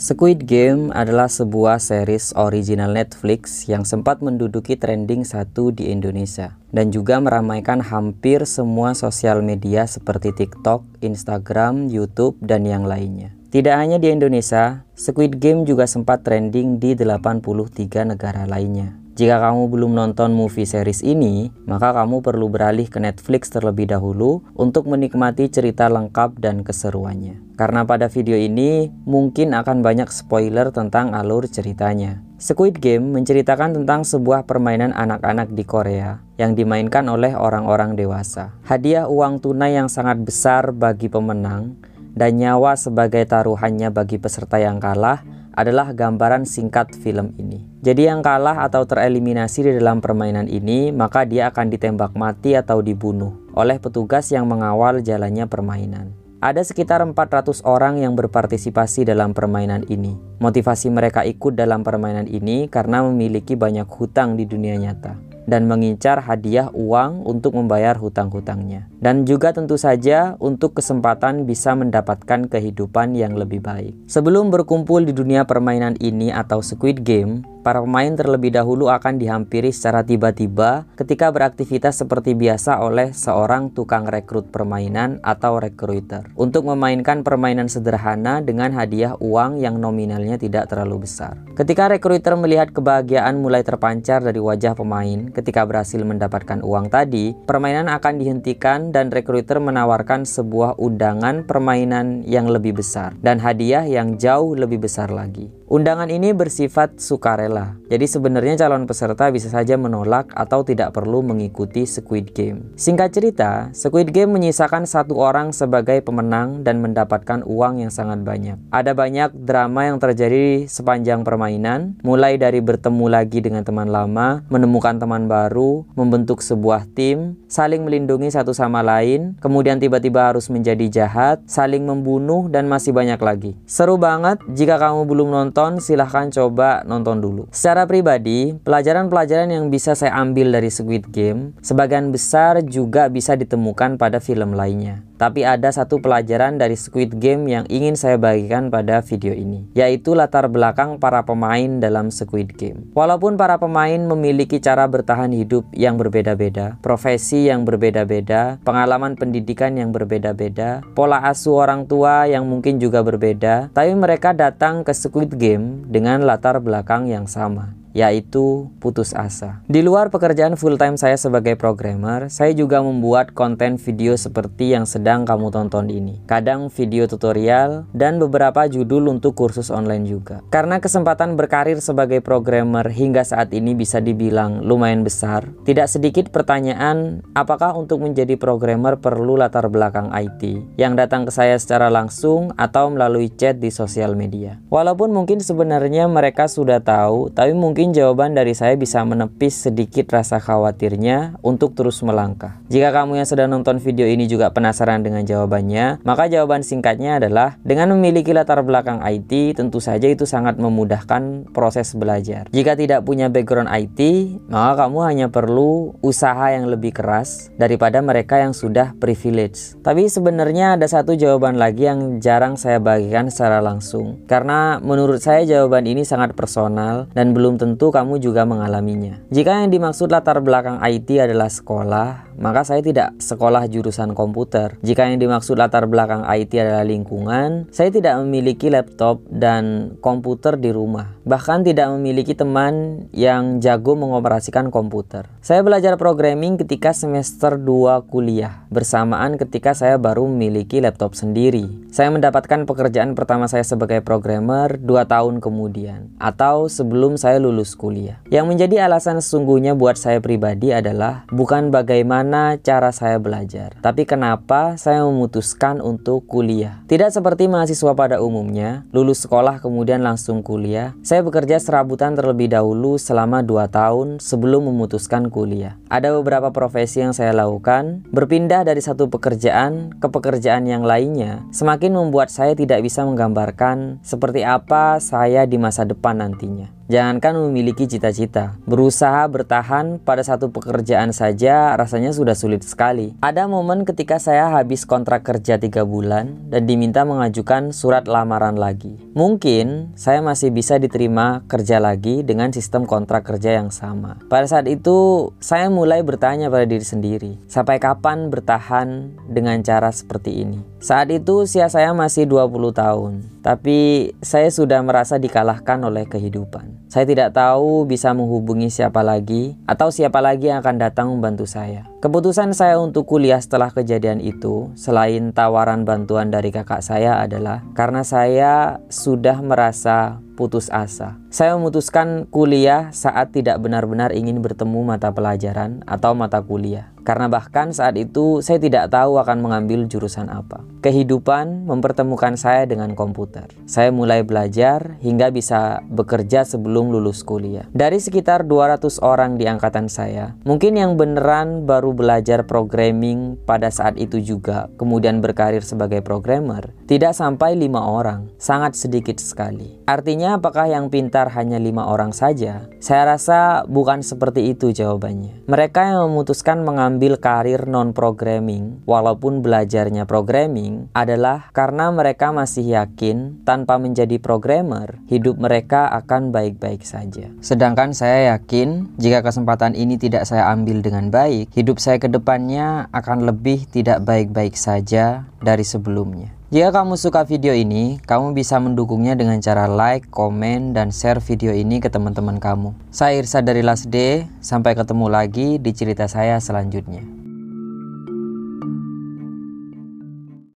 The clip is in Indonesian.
Squid Game adalah sebuah series original Netflix yang sempat menduduki trending satu di Indonesia dan juga meramaikan hampir semua sosial media seperti TikTok, Instagram, YouTube, dan yang lainnya. Tidak hanya di Indonesia, Squid Game juga sempat trending di 83 negara lainnya. Jika kamu belum nonton movie series ini, maka kamu perlu beralih ke Netflix terlebih dahulu untuk menikmati cerita lengkap dan keseruannya. Karena pada video ini mungkin akan banyak spoiler tentang alur ceritanya. Squid Game menceritakan tentang sebuah permainan anak-anak di Korea yang dimainkan oleh orang-orang dewasa. Hadiah uang tunai yang sangat besar bagi pemenang dan nyawa sebagai taruhannya bagi peserta yang kalah adalah gambaran singkat film ini. Jadi yang kalah atau tereliminasi di dalam permainan ini, maka dia akan ditembak mati atau dibunuh oleh petugas yang mengawal jalannya permainan. Ada sekitar 400 orang yang berpartisipasi dalam permainan ini. Motivasi mereka ikut dalam permainan ini karena memiliki banyak hutang di dunia nyata dan mengincar hadiah uang untuk membayar hutang-hutangnya. Dan juga tentu saja untuk kesempatan bisa mendapatkan kehidupan yang lebih baik. Sebelum berkumpul di dunia permainan ini atau Squid Game, para pemain terlebih dahulu akan dihampiri secara tiba-tiba ketika beraktivitas seperti biasa oleh seorang tukang rekrut permainan atau recruiter untuk memainkan permainan sederhana dengan hadiah uang yang nominalnya tidak terlalu besar. Ketika recruiter melihat kebahagiaan mulai terpancar dari wajah pemain ketika berhasil mendapatkan uang tadi, permainan akan dihentikan dan recruiter menawarkan sebuah undangan permainan yang lebih besar dan hadiah yang jauh lebih besar lagi. Undangan ini bersifat sukarela, jadi sebenarnya calon peserta bisa saja menolak atau tidak perlu mengikuti Squid Game. Singkat cerita, Squid Game menyisakan satu orang sebagai pemenang dan mendapatkan uang yang sangat banyak. Ada banyak drama yang terjadi sepanjang permainan, mulai dari bertemu lagi dengan teman lama, menemukan teman baru, membentuk sebuah tim, saling melindungi satu sama lain, kemudian tiba-tiba harus menjadi jahat, saling membunuh, dan masih banyak lagi. Seru banget jika kamu belum nonton nonton, silahkan coba nonton dulu. Secara pribadi, pelajaran-pelajaran yang bisa saya ambil dari Squid Game, sebagian besar juga bisa ditemukan pada film lainnya. Tapi ada satu pelajaran dari Squid Game yang ingin saya bagikan pada video ini, yaitu latar belakang para pemain dalam Squid Game. Walaupun para pemain memiliki cara bertahan hidup yang berbeda-beda, profesi yang berbeda-beda, pengalaman pendidikan yang berbeda-beda, pola asuh orang tua yang mungkin juga berbeda, tapi mereka datang ke Squid Game dengan latar belakang yang sama yaitu putus asa. Di luar pekerjaan full-time saya sebagai programmer, saya juga membuat konten video seperti yang sedang kamu tonton ini. Kadang video tutorial dan beberapa judul untuk kursus online juga. Karena kesempatan berkarir sebagai programmer hingga saat ini bisa dibilang lumayan besar, tidak sedikit pertanyaan apakah untuk menjadi programmer perlu latar belakang IT yang datang ke saya secara langsung atau melalui chat di sosial media. Walaupun mungkin sebenarnya mereka sudah tahu, tapi mungkin Mungkin jawaban dari saya bisa menepis sedikit rasa khawatirnya untuk terus melangkah. Jika kamu yang sedang nonton video ini juga penasaran dengan jawabannya, maka jawaban singkatnya adalah dengan memiliki latar belakang IT, tentu saja itu sangat memudahkan proses belajar. Jika tidak punya background IT, maka kamu hanya perlu usaha yang lebih keras daripada mereka yang sudah privilege. Tapi sebenarnya ada satu jawaban lagi yang jarang saya bagikan secara langsung. Karena menurut saya jawaban ini sangat personal dan belum tentu tentu kamu juga mengalaminya. Jika yang dimaksud latar belakang IT adalah sekolah, maka saya tidak sekolah jurusan komputer. Jika yang dimaksud latar belakang IT adalah lingkungan, saya tidak memiliki laptop dan komputer di rumah. Bahkan tidak memiliki teman yang jago mengoperasikan komputer. Saya belajar programming ketika semester 2 kuliah, bersamaan ketika saya baru memiliki laptop sendiri. Saya mendapatkan pekerjaan pertama saya sebagai programmer 2 tahun kemudian, atau sebelum saya lulus lulus kuliah. Yang menjadi alasan sesungguhnya buat saya pribadi adalah bukan bagaimana cara saya belajar, tapi kenapa saya memutuskan untuk kuliah. Tidak seperti mahasiswa pada umumnya, lulus sekolah kemudian langsung kuliah. Saya bekerja serabutan terlebih dahulu selama 2 tahun sebelum memutuskan kuliah. Ada beberapa profesi yang saya lakukan, berpindah dari satu pekerjaan ke pekerjaan yang lainnya, semakin membuat saya tidak bisa menggambarkan seperti apa saya di masa depan nantinya. Jangankan memiliki cita-cita, berusaha bertahan pada satu pekerjaan saja rasanya sudah sulit sekali. Ada momen ketika saya habis kontrak kerja tiga bulan dan diminta mengajukan surat lamaran lagi. Mungkin saya masih bisa diterima kerja lagi dengan sistem kontrak kerja yang sama. Pada saat itu, saya mulai bertanya pada diri sendiri, sampai kapan bertahan dengan cara seperti ini? Saat itu usia saya masih 20 tahun, tapi saya sudah merasa dikalahkan oleh kehidupan. Saya tidak tahu bisa menghubungi siapa lagi atau siapa lagi yang akan datang membantu saya. Keputusan saya untuk kuliah setelah kejadian itu, selain tawaran bantuan dari kakak saya adalah karena saya sudah merasa putus asa. Saya memutuskan kuliah saat tidak benar-benar ingin bertemu mata pelajaran atau mata kuliah. Karena bahkan saat itu saya tidak tahu akan mengambil jurusan apa. Kehidupan mempertemukan saya dengan komputer. Saya mulai belajar hingga bisa bekerja sebelum lulus kuliah. Dari sekitar 200 orang di angkatan saya, mungkin yang beneran baru belajar programming pada saat itu juga, kemudian berkarir sebagai programmer, tidak sampai lima orang. Sangat sedikit sekali. Artinya apakah yang pintar hanya lima orang saja? Saya rasa bukan seperti itu jawabannya. Mereka yang memutuskan mengambil mengambil karir non-programming walaupun belajarnya programming adalah karena mereka masih yakin tanpa menjadi programmer, hidup mereka akan baik-baik saja. Sedangkan saya yakin jika kesempatan ini tidak saya ambil dengan baik, hidup saya ke depannya akan lebih tidak baik-baik saja dari sebelumnya. Jika kamu suka video ini, kamu bisa mendukungnya dengan cara like, komen, dan share video ini ke teman-teman kamu. Saya Irsa dari Last Day, sampai ketemu lagi di cerita saya selanjutnya.